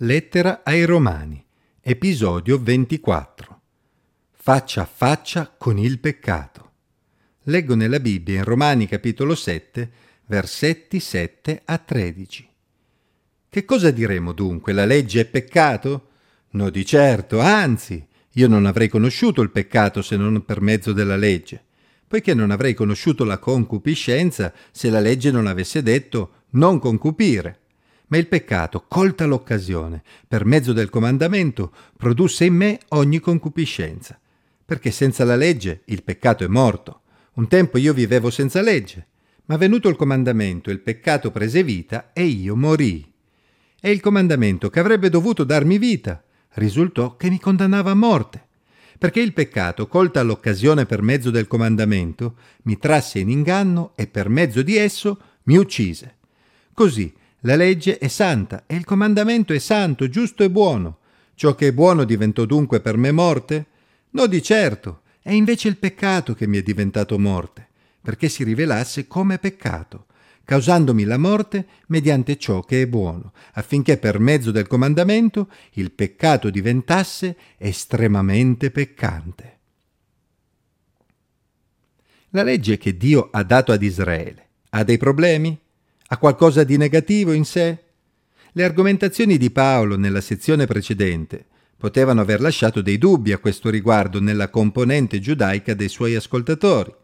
Lettera ai Romani, episodio 24. Faccia a faccia con il peccato. Leggo nella Bibbia in Romani capitolo 7, versetti 7 a 13. Che cosa diremo dunque? La legge è peccato? No di certo, anzi, io non avrei conosciuto il peccato se non per mezzo della legge, poiché non avrei conosciuto la concupiscenza se la legge non avesse detto non concupire. Ma il peccato, colta l'occasione, per mezzo del comandamento, produsse in me ogni concupiscenza. Perché senza la legge il peccato è morto. Un tempo io vivevo senza legge, ma venuto il comandamento il peccato prese vita e io morii. E il comandamento che avrebbe dovuto darmi vita risultò che mi condannava a morte. Perché il peccato, colta l'occasione per mezzo del comandamento, mi trasse in inganno e per mezzo di esso mi uccise. Così, la legge è santa e il comandamento è santo, giusto e buono. Ciò che è buono diventò dunque per me morte? No, di certo. È invece il peccato che mi è diventato morte, perché si rivelasse come peccato, causandomi la morte mediante ciò che è buono, affinché per mezzo del comandamento il peccato diventasse estremamente peccante. La legge che Dio ha dato ad Israele ha dei problemi? Ha qualcosa di negativo in sé? Le argomentazioni di Paolo nella sezione precedente potevano aver lasciato dei dubbi a questo riguardo nella componente giudaica dei suoi ascoltatori.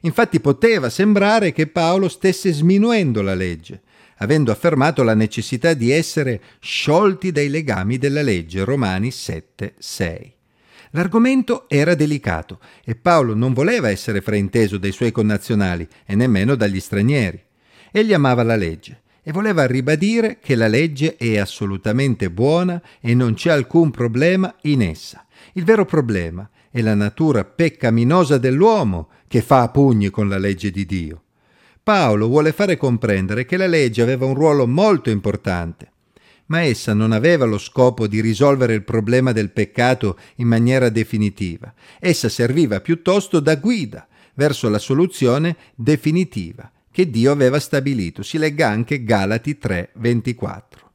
Infatti poteva sembrare che Paolo stesse sminuendo la legge, avendo affermato la necessità di essere sciolti dai legami della legge, Romani 7, 6. L'argomento era delicato e Paolo non voleva essere frainteso dai suoi connazionali e nemmeno dagli stranieri. Egli amava la legge e voleva ribadire che la legge è assolutamente buona e non c'è alcun problema in essa. Il vero problema è la natura peccaminosa dell'uomo che fa a pugni con la legge di Dio. Paolo vuole fare comprendere che la legge aveva un ruolo molto importante, ma essa non aveva lo scopo di risolvere il problema del peccato in maniera definitiva. Essa serviva piuttosto da guida verso la soluzione definitiva che Dio aveva stabilito. Si legga anche Galati 3, 24.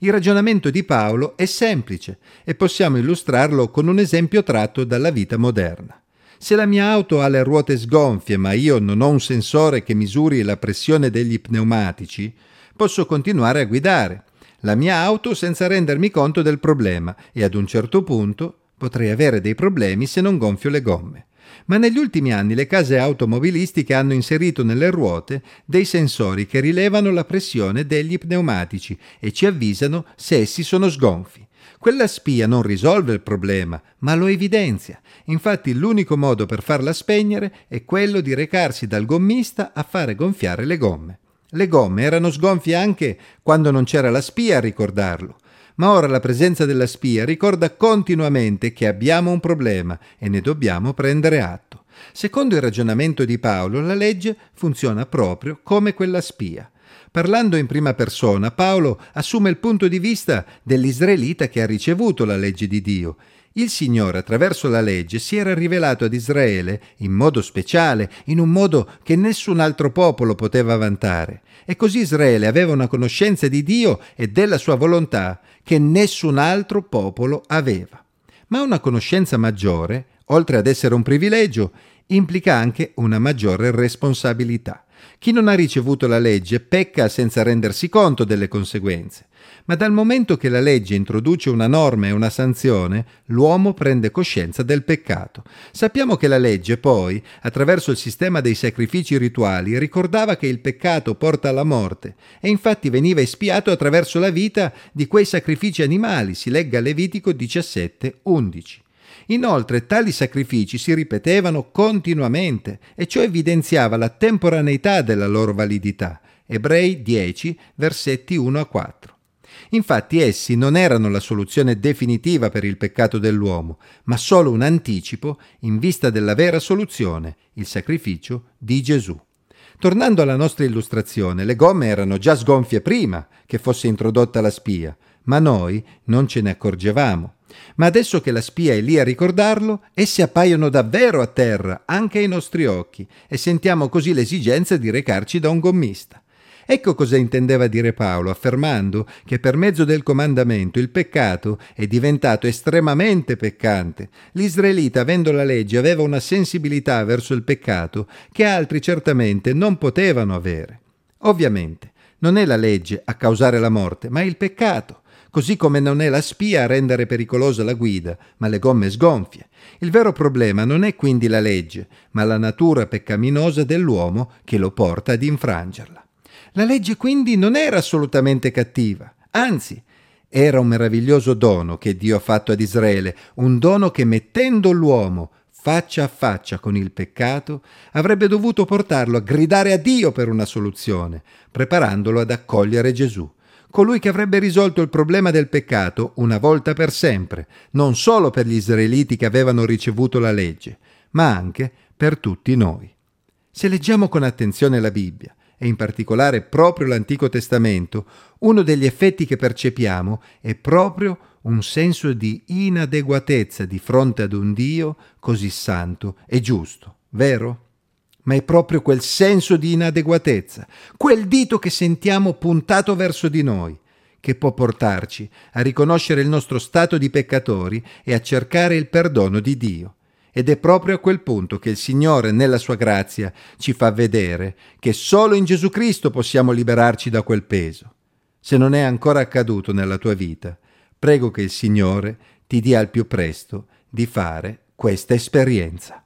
Il ragionamento di Paolo è semplice e possiamo illustrarlo con un esempio tratto dalla vita moderna. Se la mia auto ha le ruote sgonfie ma io non ho un sensore che misuri la pressione degli pneumatici, posso continuare a guidare la mia auto senza rendermi conto del problema e ad un certo punto potrei avere dei problemi se non gonfio le gomme ma negli ultimi anni le case automobilistiche hanno inserito nelle ruote dei sensori che rilevano la pressione degli pneumatici e ci avvisano se essi sono sgonfi. Quella spia non risolve il problema, ma lo evidenzia. Infatti l'unico modo per farla spegnere è quello di recarsi dal gommista a fare gonfiare le gomme. Le gomme erano sgonfie anche quando non c'era la spia a ricordarlo ma ora la presenza della spia ricorda continuamente che abbiamo un problema e ne dobbiamo prendere atto. Secondo il ragionamento di Paolo, la legge funziona proprio come quella spia. Parlando in prima persona, Paolo assume il punto di vista dell'israelita che ha ricevuto la legge di Dio il Signore attraverso la legge si era rivelato ad Israele in modo speciale, in un modo che nessun altro popolo poteva vantare. E così Israele aveva una conoscenza di Dio e della sua volontà che nessun altro popolo aveva. Ma una conoscenza maggiore, oltre ad essere un privilegio, implica anche una maggiore responsabilità. Chi non ha ricevuto la legge pecca senza rendersi conto delle conseguenze, ma dal momento che la legge introduce una norma e una sanzione, l'uomo prende coscienza del peccato. Sappiamo che la legge poi, attraverso il sistema dei sacrifici rituali, ricordava che il peccato porta alla morte e infatti veniva espiato attraverso la vita di quei sacrifici animali, si legga Levitico 17, 11. Inoltre tali sacrifici si ripetevano continuamente e ciò evidenziava la temporaneità della loro validità. Ebrei 10, versetti 1 a 4. Infatti essi non erano la soluzione definitiva per il peccato dell'uomo, ma solo un anticipo in vista della vera soluzione, il sacrificio di Gesù. Tornando alla nostra illustrazione, le gomme erano già sgonfie prima che fosse introdotta la spia, ma noi non ce ne accorgevamo. Ma adesso che la spia è lì a ricordarlo, esse appaiono davvero a terra, anche ai nostri occhi, e sentiamo così l'esigenza di recarci da un gommista. Ecco cosa intendeva dire Paolo, affermando che per mezzo del comandamento il peccato è diventato estremamente peccante. L'israelita, avendo la legge, aveva una sensibilità verso il peccato che altri certamente non potevano avere. Ovviamente, non è la legge a causare la morte, ma il peccato così come non è la spia a rendere pericolosa la guida, ma le gomme sgonfie. Il vero problema non è quindi la legge, ma la natura peccaminosa dell'uomo che lo porta ad infrangerla. La legge quindi non era assolutamente cattiva, anzi, era un meraviglioso dono che Dio ha fatto ad Israele, un dono che mettendo l'uomo faccia a faccia con il peccato, avrebbe dovuto portarlo a gridare a Dio per una soluzione, preparandolo ad accogliere Gesù colui che avrebbe risolto il problema del peccato una volta per sempre, non solo per gli israeliti che avevano ricevuto la legge, ma anche per tutti noi. Se leggiamo con attenzione la Bibbia, e in particolare proprio l'Antico Testamento, uno degli effetti che percepiamo è proprio un senso di inadeguatezza di fronte ad un Dio così santo e giusto, vero? Ma è proprio quel senso di inadeguatezza, quel dito che sentiamo puntato verso di noi, che può portarci a riconoscere il nostro stato di peccatori e a cercare il perdono di Dio. Ed è proprio a quel punto che il Signore, nella sua grazia, ci fa vedere che solo in Gesù Cristo possiamo liberarci da quel peso. Se non è ancora accaduto nella tua vita, prego che il Signore ti dia al più presto di fare questa esperienza.